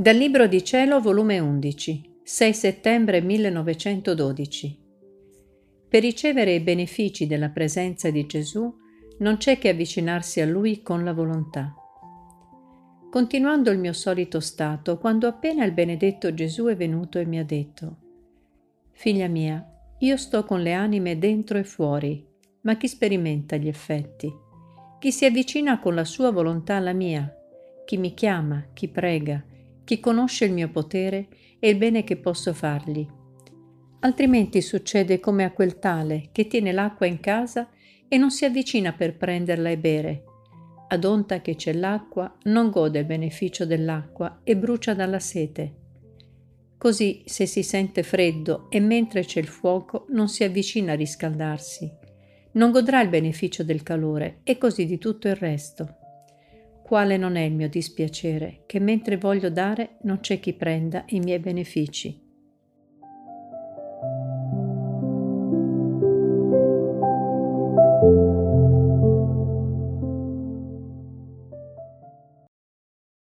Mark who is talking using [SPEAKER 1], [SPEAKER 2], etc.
[SPEAKER 1] Dal Libro di Cielo, volume 11, 6 settembre 1912. Per ricevere i benefici della presenza di Gesù non c'è che avvicinarsi a Lui con la volontà. Continuando il mio solito stato, quando appena il benedetto Gesù è venuto e mi ha detto, Figlia mia, io sto con le anime dentro e fuori, ma chi sperimenta gli effetti? Chi si avvicina con la sua volontà alla mia? Chi mi chiama, chi prega, chi conosce il mio potere e il bene che posso fargli. Altrimenti succede come a quel tale che tiene l'acqua in casa e non si avvicina per prenderla e bere. Ad onta che c'è l'acqua, non gode il beneficio dell'acqua e brucia dalla sete. Così, se si sente freddo e mentre c'è il fuoco, non si avvicina a riscaldarsi. Non godrà il beneficio del calore e così di tutto il resto quale non è il mio dispiacere, che mentre voglio dare non c'è chi prenda i miei benefici.